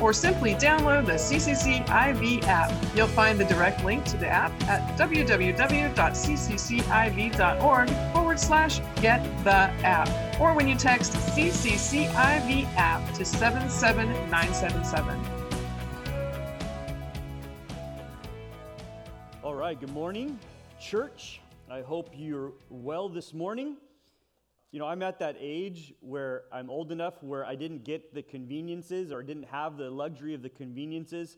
or simply download the CCCIV app. You'll find the direct link to the app at www.cccIV.org forward slash get the app, or when you text CCCIV app to 77977. All right, good morning, church. I hope you're well this morning. You know, I'm at that age where I'm old enough where I didn't get the conveniences or didn't have the luxury of the conveniences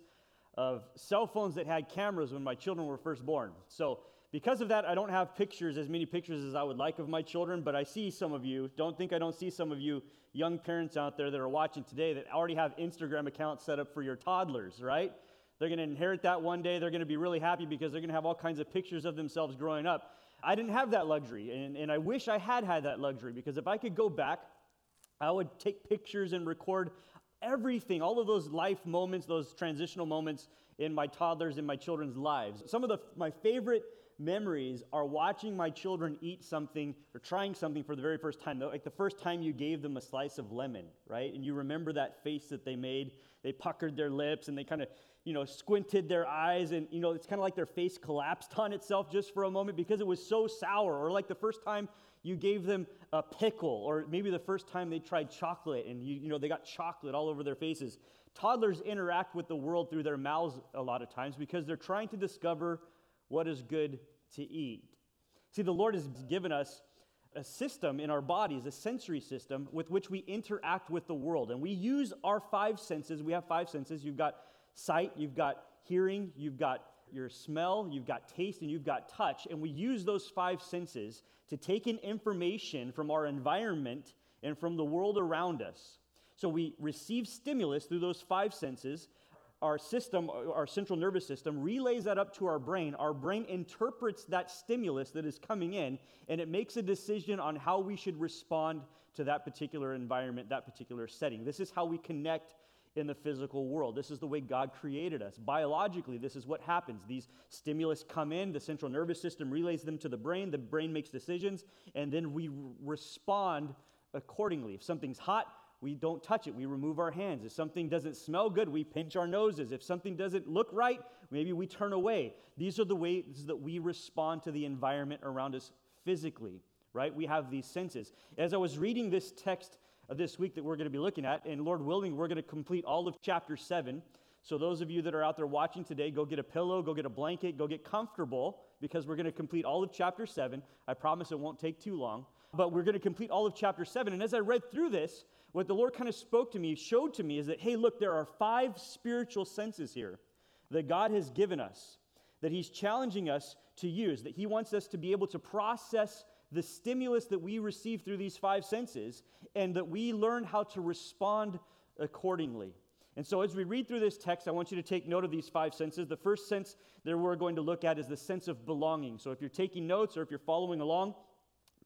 of cell phones that had cameras when my children were first born. So because of that, I don't have pictures, as many pictures as I would like of my children, but I see some of you. Don't think I don't see some of you young parents out there that are watching today that already have Instagram accounts set up for your toddlers, right? They're going to inherit that one day. They're going to be really happy because they're going to have all kinds of pictures of themselves growing up. I didn't have that luxury, and, and I wish I had had that luxury because if I could go back, I would take pictures and record everything, all of those life moments, those transitional moments in my toddlers, in my children's lives. Some of the, my favorite memories are watching my children eat something or trying something for the very first time. Like the first time you gave them a slice of lemon, right? And you remember that face that they made. They puckered their lips and they kind of, you know, squinted their eyes. And, you know, it's kind of like their face collapsed on itself just for a moment because it was so sour. Or like the first time you gave them a pickle, or maybe the first time they tried chocolate and, you, you know, they got chocolate all over their faces. Toddlers interact with the world through their mouths a lot of times because they're trying to discover what is good to eat. See, the Lord has given us a system in our bodies, a sensory system with which we interact with the world. And we use our five senses. We have five senses. You've got sight, you've got hearing, you've got your smell, you've got taste, and you've got touch. And we use those five senses to take in information from our environment and from the world around us. So we receive stimulus through those five senses our system, our central nervous system, relays that up to our brain. Our brain interprets that stimulus that is coming in, and it makes a decision on how we should respond to that particular environment, that particular setting. This is how we connect in the physical world. This is the way God created us. Biologically, this is what happens. These stimulus come in, the central nervous system relays them to the brain, the brain makes decisions, and then we respond accordingly. If something's hot, we don't touch it. We remove our hands. If something doesn't smell good, we pinch our noses. If something doesn't look right, maybe we turn away. These are the ways that we respond to the environment around us physically, right? We have these senses. As I was reading this text this week that we're going to be looking at, and Lord willing, we're going to complete all of chapter 7. So, those of you that are out there watching today, go get a pillow, go get a blanket, go get comfortable because we're going to complete all of chapter 7. I promise it won't take too long. But we're going to complete all of chapter 7. And as I read through this, what the Lord kind of spoke to me, showed to me, is that, hey, look, there are five spiritual senses here that God has given us, that He's challenging us to use, that He wants us to be able to process the stimulus that we receive through these five senses, and that we learn how to respond accordingly. And so, as we read through this text, I want you to take note of these five senses. The first sense that we're going to look at is the sense of belonging. So, if you're taking notes or if you're following along,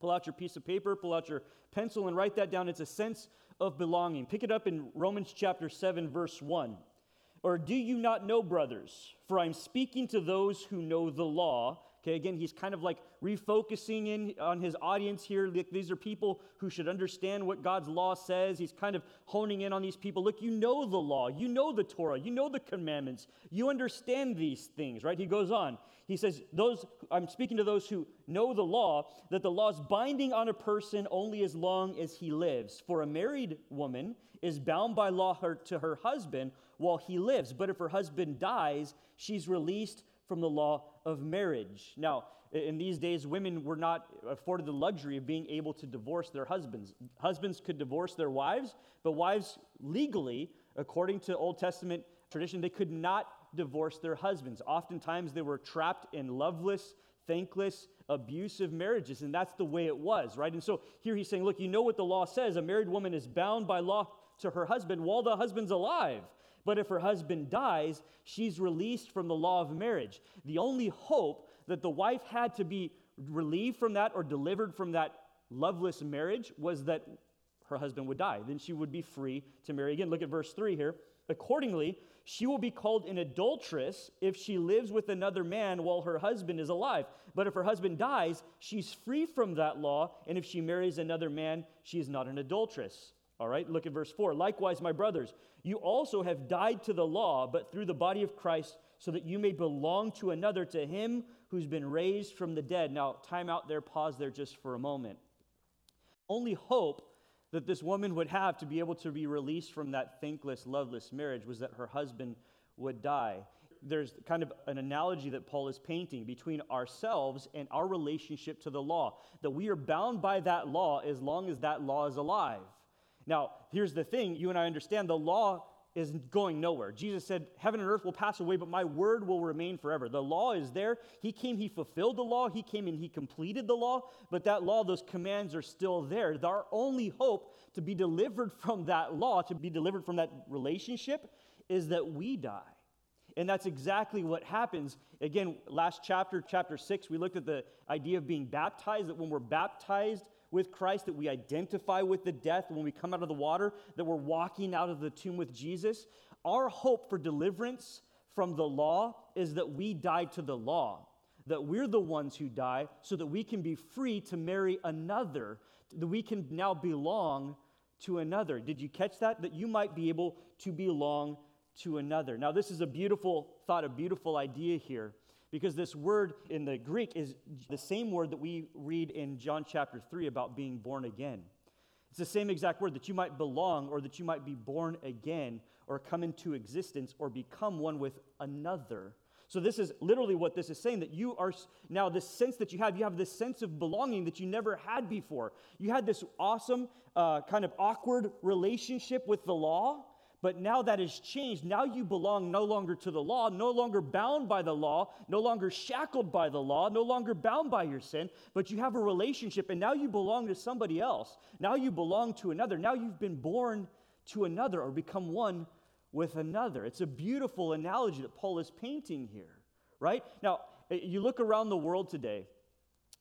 pull out your piece of paper, pull out your pencil, and write that down. It's a sense of belonging. Pick it up in Romans chapter 7, verse 1. Or do you not know, brothers? For I'm speaking to those who know the law. Okay, again, he's kind of like refocusing in on his audience here. These are people who should understand what God's law says. He's kind of honing in on these people. Look, you know the law, you know the Torah, you know the commandments, you understand these things, right? He goes on. He says, Those I'm speaking to those who know the law, that the law is binding on a person only as long as he lives. For a married woman is bound by law her, to her husband while he lives. But if her husband dies, she's released from the law of marriage. Now, in these days, women were not afforded the luxury of being able to divorce their husbands. Husbands could divorce their wives, but wives legally, according to Old Testament tradition, they could not divorce their husbands. Oftentimes, they were trapped in loveless, thankless, abusive marriages. And that's the way it was, right? And so here he's saying, look, you know what the law says. A married woman is bound by law to her husband while the husband's alive. But if her husband dies, she's released from the law of marriage. The only hope that the wife had to be relieved from that or delivered from that loveless marriage was that her husband would die. Then she would be free to marry again. Look at verse 3 here. Accordingly, she will be called an adulteress if she lives with another man while her husband is alive. But if her husband dies, she's free from that law, and if she marries another man, she is not an adulteress. All right, look at verse 4. Likewise, my brothers, you also have died to the law, but through the body of Christ, so that you may belong to another, to him who's been raised from the dead. Now, time out there, pause there just for a moment. Only hope that this woman would have to be able to be released from that thankless, loveless marriage was that her husband would die. There's kind of an analogy that Paul is painting between ourselves and our relationship to the law, that we are bound by that law as long as that law is alive. Now, here's the thing you and I understand the law is going nowhere. Jesus said, Heaven and earth will pass away, but my word will remain forever. The law is there. He came, he fulfilled the law. He came and he completed the law, but that law, those commands are still there. Our only hope to be delivered from that law, to be delivered from that relationship, is that we die. And that's exactly what happens. Again, last chapter, chapter six, we looked at the idea of being baptized, that when we're baptized, with Christ, that we identify with the death when we come out of the water, that we're walking out of the tomb with Jesus. Our hope for deliverance from the law is that we die to the law, that we're the ones who die, so that we can be free to marry another, that we can now belong to another. Did you catch that? That you might be able to belong to another. Now, this is a beautiful thought, a beautiful idea here. Because this word in the Greek is the same word that we read in John chapter 3 about being born again. It's the same exact word that you might belong or that you might be born again or come into existence or become one with another. So, this is literally what this is saying that you are now, this sense that you have, you have this sense of belonging that you never had before. You had this awesome, uh, kind of awkward relationship with the law but now that has changed. Now you belong no longer to the law, no longer bound by the law, no longer shackled by the law, no longer bound by your sin, but you have a relationship and now you belong to somebody else. Now you belong to another. Now you've been born to another or become one with another. It's a beautiful analogy that Paul is painting here, right? Now, eh, you look around the world today,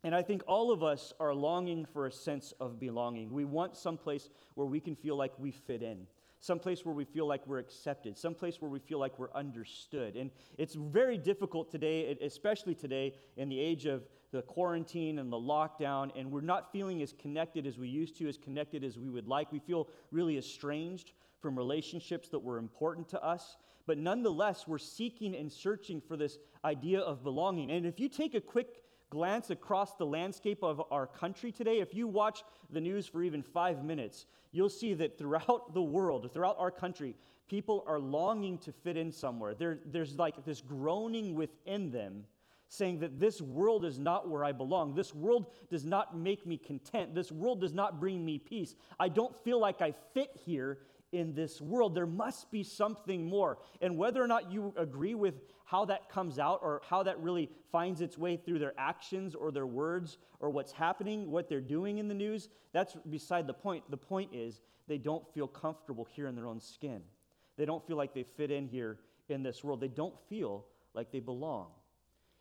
and I think all of us are longing for a sense of belonging. We want some place where we can feel like we fit in someplace where we feel like we're accepted, someplace where we feel like we're understood. And it's very difficult today, especially today in the age of the quarantine and the lockdown, and we're not feeling as connected as we used to, as connected as we would like. We feel really estranged from relationships that were important to us. But nonetheless, we're seeking and searching for this idea of belonging. And if you take a quick glance across the landscape of our country today, if you watch the news for even five minutes, you'll see that throughout the world, throughout our country, people are longing to fit in somewhere. There, there's like this groaning within them saying that this world is not where I belong. This world does not make me content. This world does not bring me peace. I don't feel like I fit here in this world. There must be something more. And whether or not you agree with how that comes out or how that really finds its way through their actions or their words or what's happening, what they're doing in the news, that's beside the point. The point is they don't feel comfortable here in their own skin. They don't feel like they fit in here in this world. They don't feel like they belong.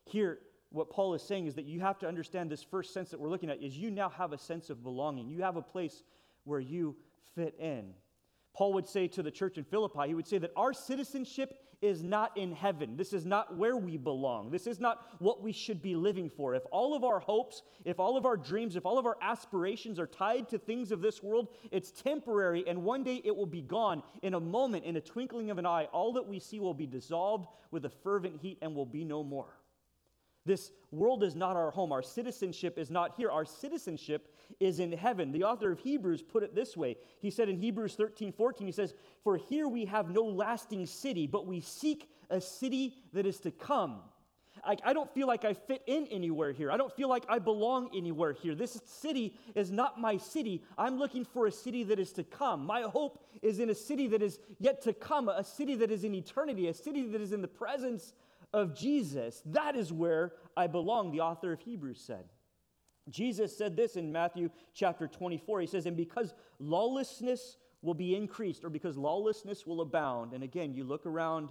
Here, what Paul is saying is that you have to understand this first sense that we're looking at is you now have a sense of belonging. You have a place where you fit in. Paul would say to the church in Philippi, he would say that our citizenship is not in heaven. This is not where we belong. This is not what we should be living for. If all of our hopes, if all of our dreams, if all of our aspirations are tied to things of this world, it's temporary and one day it will be gone. In a moment, in a twinkling of an eye, all that we see will be dissolved with a fervent heat and will be no more. This world is not our home. Our citizenship is not here. Our citizenship is in heaven. The author of Hebrews put it this way. He said in Hebrews 13 14, he says, For here we have no lasting city, but we seek a city that is to come. I, I don't feel like I fit in anywhere here. I don't feel like I belong anywhere here. This city is not my city. I'm looking for a city that is to come. My hope is in a city that is yet to come, a city that is in eternity, a city that is in the presence of Jesus, that is where I belong, the author of Hebrews said. Jesus said this in Matthew chapter 24. He says, And because lawlessness will be increased, or because lawlessness will abound, and again, you look around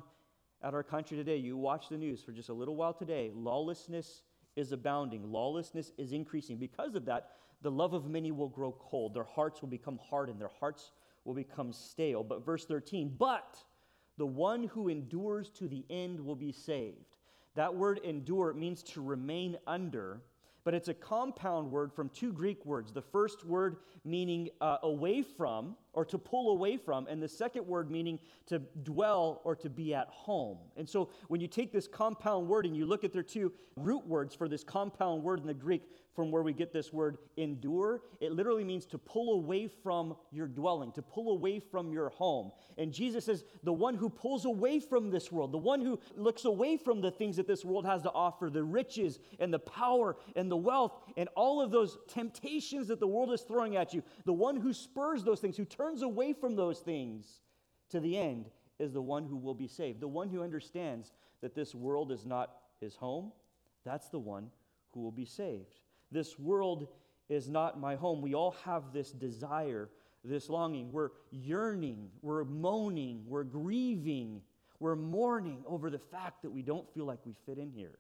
at our country today, you watch the news for just a little while today, lawlessness is abounding, lawlessness is increasing. Because of that, the love of many will grow cold, their hearts will become hardened, their hearts will become stale. But verse 13, but the one who endures to the end will be saved. That word endure means to remain under but it's a compound word from two Greek words. The first word meaning uh, away from or to pull away from, and the second word meaning to dwell or to be at home. And so when you take this compound word and you look at their two root words for this compound word in the Greek, from where we get this word endure. It literally means to pull away from your dwelling, to pull away from your home. And Jesus says, the one who pulls away from this world, the one who looks away from the things that this world has to offer, the riches and the power and the wealth and all of those temptations that the world is throwing at you, the one who spurs those things, who turns away from those things to the end, is the one who will be saved. The one who understands that this world is not his home, that's the one who will be saved. This world is not my home. We all have this desire, this longing. We're yearning, we're moaning, we're grieving, we're mourning over the fact that we don't feel like we fit in here.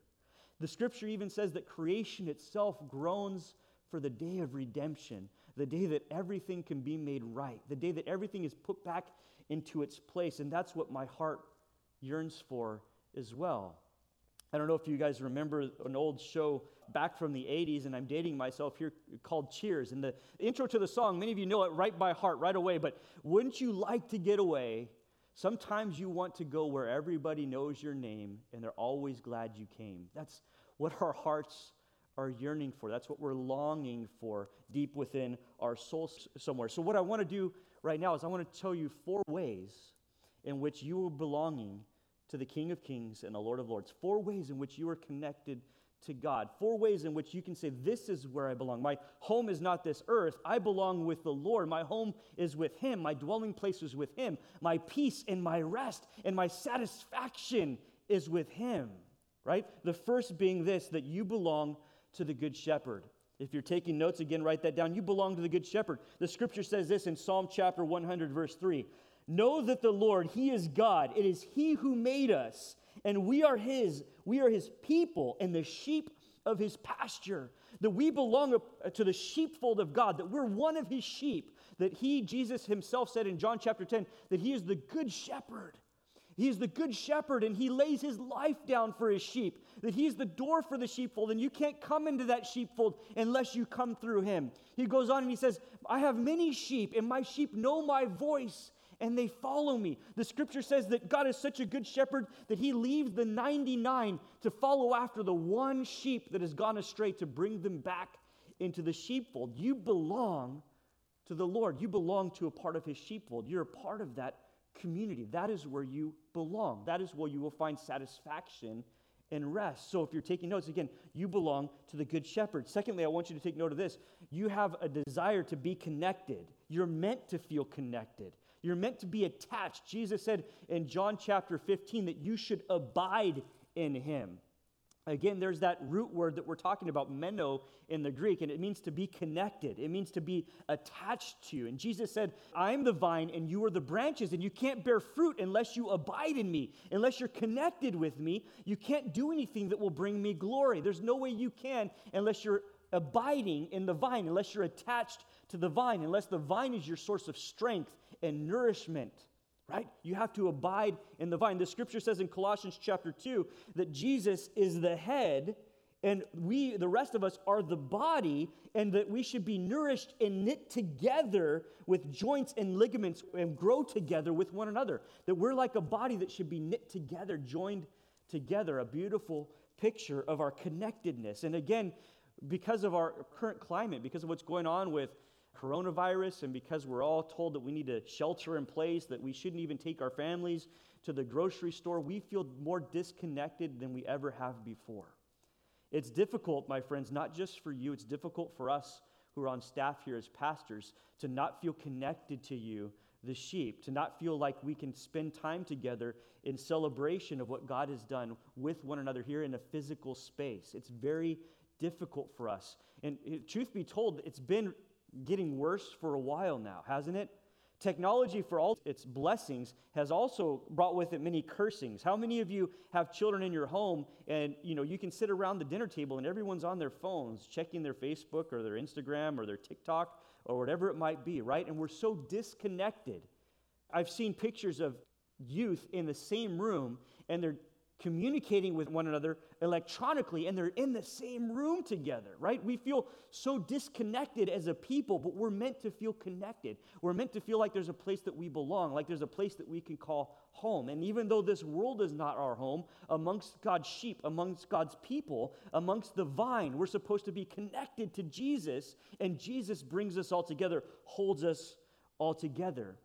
The scripture even says that creation itself groans for the day of redemption, the day that everything can be made right, the day that everything is put back into its place. And that's what my heart yearns for as well. I don't know if you guys remember an old show back from the 80s, and I'm dating myself here, called Cheers. And the intro to the song, many of you know it right by heart right away, but wouldn't you like to get away? Sometimes you want to go where everybody knows your name and they're always glad you came. That's what our hearts are yearning for. That's what we're longing for deep within our souls somewhere. So, what I want to do right now is I want to tell you four ways in which you are belonging to the King of Kings and the Lord of Lords. Four ways in which you are connected to God. Four ways in which you can say, This is where I belong. My home is not this earth. I belong with the Lord. My home is with Him. My dwelling place is with Him. My peace and my rest and my satisfaction is with Him. Right? The first being this that you belong to the Good Shepherd. If you're taking notes again, write that down. You belong to the Good Shepherd. The scripture says this in Psalm chapter 100, verse 3 Know that the Lord, He is God. It is He who made us, and we are His. We are His people and the sheep of His pasture. That we belong uh, to the sheepfold of God, that we're one of His sheep. That He, Jesus Himself said in John chapter 10, that He is the good shepherd. He is the good shepherd and he lays his life down for his sheep. That he's the door for the sheepfold and you can't come into that sheepfold unless you come through him. He goes on and he says, I have many sheep and my sheep know my voice and they follow me. The scripture says that God is such a good shepherd that he leaves the 99 to follow after the one sheep that has gone astray to bring them back into the sheepfold. You belong to the Lord. You belong to a part of his sheepfold. You're a part of that community. That is where you belong. That is where you will find satisfaction and rest. So if you're taking notes, again, you belong to the Good Shepherd. Secondly, I want you to take note of this. You have a desire to be connected. You're meant to feel connected. You're meant to be attached. Jesus said in John chapter 15 that you should abide in him. Again, there's that root word that we're talking about, meno in the Greek, and it means to be connected. It means to be attached to. And Jesus said, I'm the vine and you are the branches, and you can't bear fruit unless you abide in me. Unless you're connected with me, you can't do anything that will bring me glory. There's no way you can unless you're abiding in the vine, unless you're attached to the vine, unless the vine is your source of strength and nourishment, right? You have to abide in the vine. The scripture says in Colossians chapter 2 that Jesus is the head and we, the rest of us, are the body, and that we should be nourished and knit together with joints and ligaments and grow together with one another. That we're like a body that should be knit together, joined together. A beautiful picture of our connectedness. And again, because of our current climate, because of what's going on with coronavirus, and because we're all told that we need to shelter in place, that we shouldn't even take our families to the grocery store, we feel more disconnected than we ever have before. It's difficult, my friends, not just for you, it's difficult for us who are on staff here as pastors to not feel connected to you the sheep, to not feel like we can spend time together in celebration of what God has done with one another here in a physical space. It's very difficult for us. And eh, truth be told, it's been getting worse for a while now, hasn't it? Technology, for all its blessings, has also brought with it many cursings. How many of you have children in your home and you know you can sit around the dinner table and everyone's on their phones checking their Facebook or their Instagram or their TikTok or whatever it might be, right? And we're so disconnected. I've seen pictures of youth in the same room and they're communicating with one another electronically and they're in the same room together, right? We feel so disconnected as a people, but we're meant to feel connected. We're meant to feel like there's a place that we belong, like there's a place that we can call home. And even though this world is not our home, amongst God's sheep, amongst God's people, amongst the vine, we're supposed to be connected to Jesus, and Jesus brings us all together, holds us all together.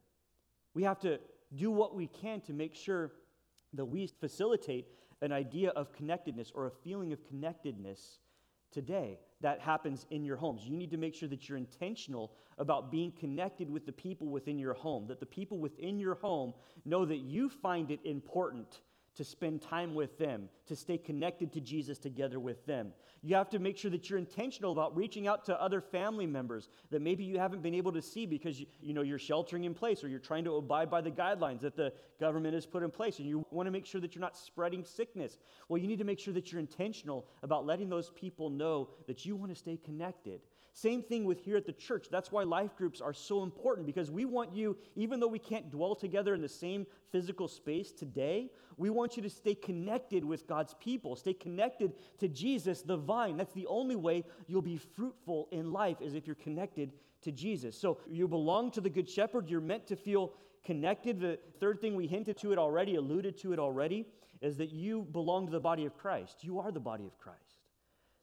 We have to do what we can to make sure that we facilitate an idea of connectedness or a feeling of connectedness today that happens in your homes. You need to make sure that you're intentional about being connected with the people within your home, that the people within your home know that you find it important to spend time with them, to stay connected to Jesus together with them. You have to make sure that you're intentional about reaching out to other family members that maybe you haven't been able to see because you, you know you're sheltering in place or you're trying to abide by the guidelines that the government has put in place and you want to make sure that you're not spreading sickness. Well, you need to make sure that you're intentional about letting those people know that you want to stay connected. Same thing with here at the church. That's why life groups are so important because we want you, even though we can't dwell together in the same physical space today, we want you to stay connected with God's people, stay connected to Jesus, the vine. That's the only way you'll be fruitful in life, is if you're connected to Jesus. So you belong to the Good Shepherd. You're meant to feel connected. The third thing we hinted to it already, alluded to it already, is that you belong to the body of Christ. You are the body of Christ.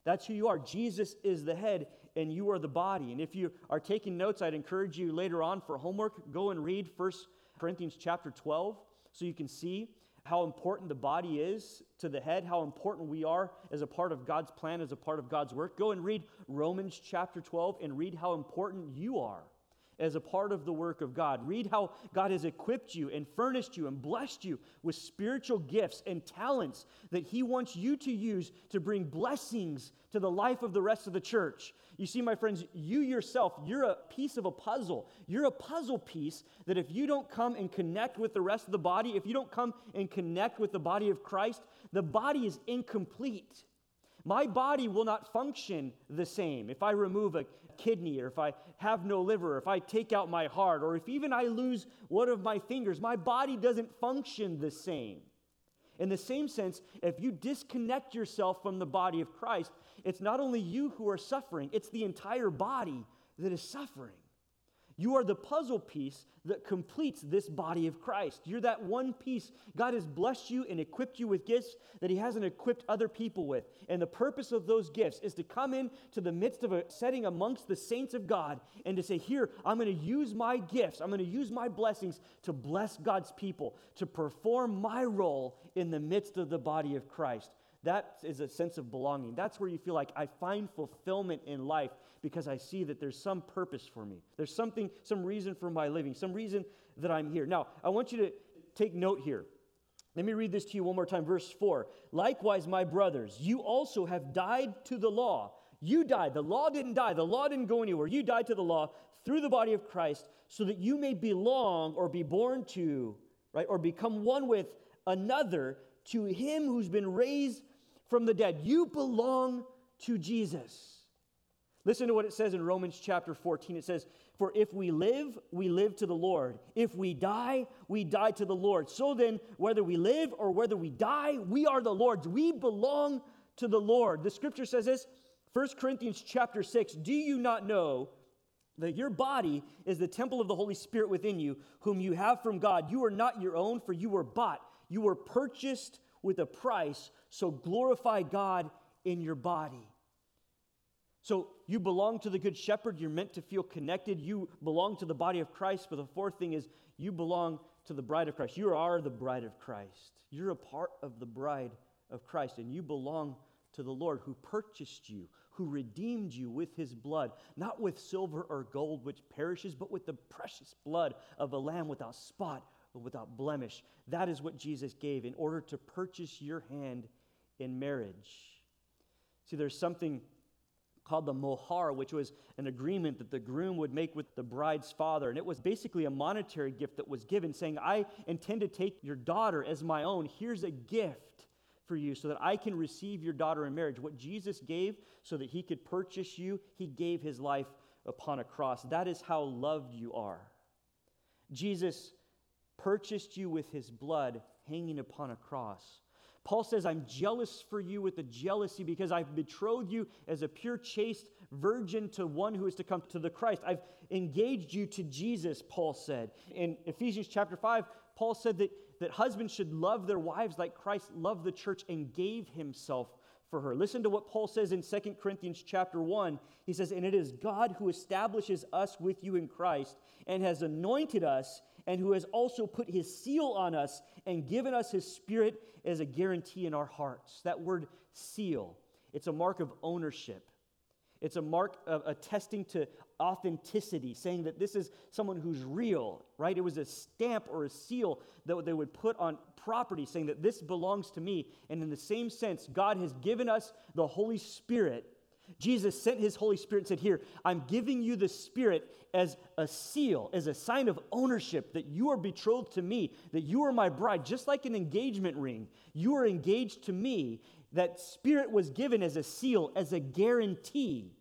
That's who you are. Jesus is the head, and you are the body. And if you are taking notes, I'd encourage you later on for homework, go and read 1 Corinthians chapter 12 so you can see how important the body is to the head, how important we are as a part of God's plan, as a part of God's work. Go and read Romans chapter 12 and read how important you are as a part of the work of God. Read how God has equipped you and furnished you and blessed you with spiritual gifts and talents that He wants you to use to bring blessings to the life of the rest of the church. You see, my friends, you yourself, you're a piece of a puzzle. You're a puzzle piece that if you don't come and connect with the rest of the body, if you don't come and connect with the body of Christ, the body is incomplete. My body will not function the same if I remove a kidney or if I have no liver, or if I take out my heart, or if even I lose one of my fingers. My body doesn't function the same. In the same sense, if you disconnect yourself from the body of Christ, it's not only you who are suffering, it's the entire body that is suffering. You are the puzzle piece that completes this body of Christ. You're that one piece. God has blessed you and equipped you with gifts that He hasn't equipped other people with. And the purpose of those gifts is to come in to the midst of a setting amongst the saints of God and to say, Here, I'm going to use my gifts, I'm going to use my blessings to bless God's people, to perform my role in the midst of the body of Christ. That is a sense of belonging. That's where you feel like I find fulfillment in life because I see that there's some purpose for me. There's something, some reason for my living, some reason that I'm here. Now, I want you to take note here. Let me read this to you one more time. Verse 4 Likewise, my brothers, you also have died to the law. You died. The law didn't die. The law didn't go anywhere. You died to the law through the body of Christ so that you may belong or be born to, right, or become one with another to him who's been raised from the dead. You belong to Jesus. Listen to what it says in Romans chapter 14. It says, For if we live, we live to the Lord. If we die, we die to the Lord. So then, whether we live or whether we die, we are the Lord's. We belong to the Lord. The scripture says this 1 Corinthians chapter 6 Do you not know that your body is the temple of the Holy Spirit within you, whom you have from God? You are not your own, for you were bought. You were purchased with a price. So glorify God in your body. So you belong to the Good Shepherd. You're meant to feel connected. You belong to the body of Christ. But the fourth thing is you belong to the bride of Christ. You are the bride of Christ. You're a part of the bride of Christ, and you belong to the Lord who purchased you, who redeemed you with his blood, not with silver or gold which perishes, but with the precious blood of a lamb without spot or without blemish. That is what Jesus gave in order to purchase your hand in marriage. See, there's something called the mohar, which was an agreement that the groom would make with the bride's father. And it was basically a monetary gift that was given, saying, I intend to take your daughter as my own. Here's a gift for you so that I can receive your daughter in marriage. What Jesus gave so that he could purchase you, he gave his life upon a cross. That is how loved you are. Jesus purchased you with his blood hanging upon a cross. Paul says, I'm jealous for you with a jealousy because I've betrothed you as a pure, chaste virgin to one who is to come to the Christ. I've engaged you to Jesus, Paul said. In Ephesians chapter 5, Paul said that, that husbands should love their wives like Christ loved the church and gave himself for her. Listen to what Paul says in 2 Corinthians chapter 1. He says, And it is God who establishes us with you in Christ and has anointed us and who has also put his seal on us and given us his spirit as a guarantee in our hearts. That word seal, it's a mark of ownership. It's a mark of attesting to authenticity, saying that this is someone who's real, right? It was a stamp or a seal that they would put on property, saying that this belongs to me. And in the same sense, God has given us the Holy Spirit Jesus sent his Holy Spirit and said, Here, I'm giving you the Spirit as a seal, as a sign of ownership that you are betrothed to me, that you are my bride, just like an engagement ring. You are engaged to me. That Spirit was given as a seal, as a guarantee,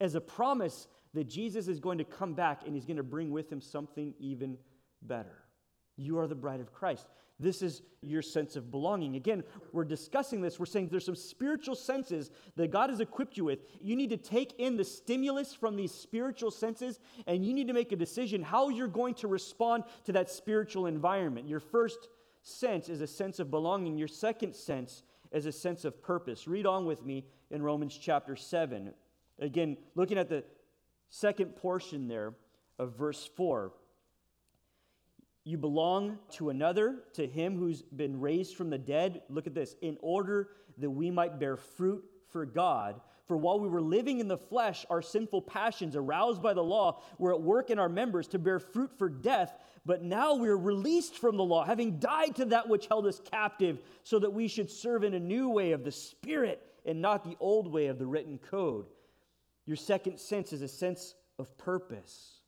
as a promise that Jesus is going to come back and he's going to bring with him something even better. You are the bride of Christ. This is your sense of belonging. Again, we're discussing this. We're saying there's some spiritual senses that God has equipped you with. You need to take in the stimulus from these spiritual senses, and you need to make a decision how you're going to respond to that spiritual environment. Your first sense is a sense of belonging, your second sense is a sense of purpose. Read on with me in Romans chapter 7. Again, looking at the second portion there of verse 4. You belong to another, to him who's been raised from the dead. Look at this in order that we might bear fruit for God. For while we were living in the flesh, our sinful passions, aroused by the law, were at work in our members to bear fruit for death. But now we are released from the law, having died to that which held us captive, so that we should serve in a new way of the Spirit and not the old way of the written code. Your second sense is a sense of purpose.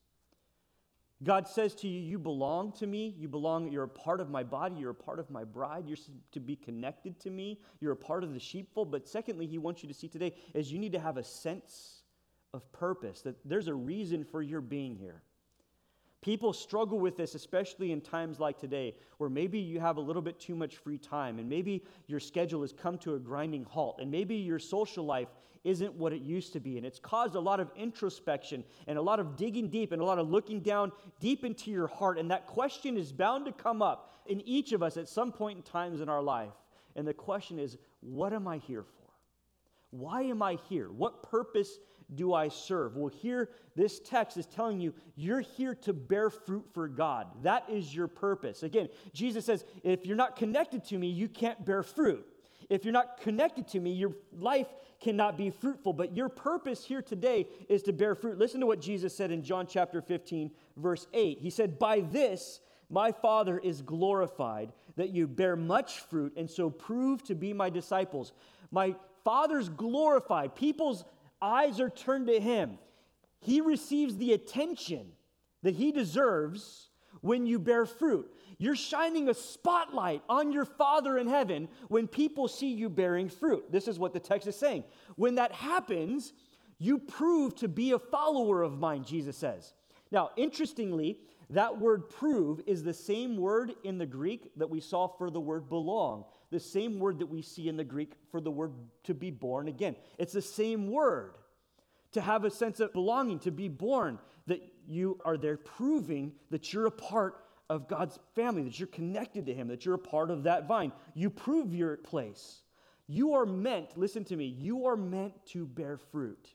God says to you, You belong to me. You belong, you're a part of my body. You're a part of my bride. You're to be connected to me. You're a part of the sheepfold. But secondly, He wants you to see today is you need to have a sense of purpose, that there's a reason for your being here. People struggle with this, especially in times like today, where maybe you have a little bit too much free time, and maybe your schedule has come to a grinding halt, and maybe your social life isn't what it used to be. And it's caused a lot of introspection and a lot of digging deep and a lot of looking down deep into your heart. And that question is bound to come up in each of us at some point in times in our life. And the question is, what am I here for? Why am I here? What purpose do I serve? Well, here, this text is telling you you're here to bear fruit for God. That is your purpose. Again, Jesus says, if you're not connected to me, you can't bear fruit. If you're not connected to me, your life cannot be fruitful. But your purpose here today is to bear fruit. Listen to what Jesus said in John chapter 15, verse 8. He said, By this my Father is glorified, that you bear much fruit and so prove to be my disciples. My Father's glorified. People's eyes are turned to him. He receives the attention that he deserves when you bear fruit. You're shining a spotlight on your Father in heaven when people see you bearing fruit. This is what the text is saying. When that happens, you prove to be a follower of mine, Jesus says. Now, interestingly, that word prove is the same word in the Greek that we saw for the word belong, the same word that we see in the Greek for the word to be born again. It's the same word. To have a sense of belonging, to be born, that you are there proving that you're a part of God's family, that you're connected to Him, that you're a part of that vine. You prove your place. You are meant, listen to me, you are meant to bear fruit.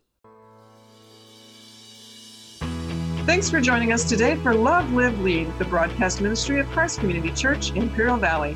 Thanks for joining us today for Love, Live, Lead, the broadcast ministry of Christ Community Church, Imperial Valley.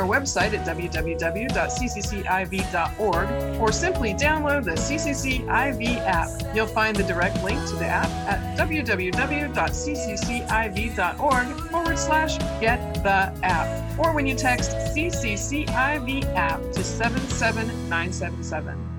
our website at www.ccciv.org, or simply download the CCCIV app. You'll find the direct link to the app at www.ccciv.org forward slash get the app, or when you text CCCIV app to 77977.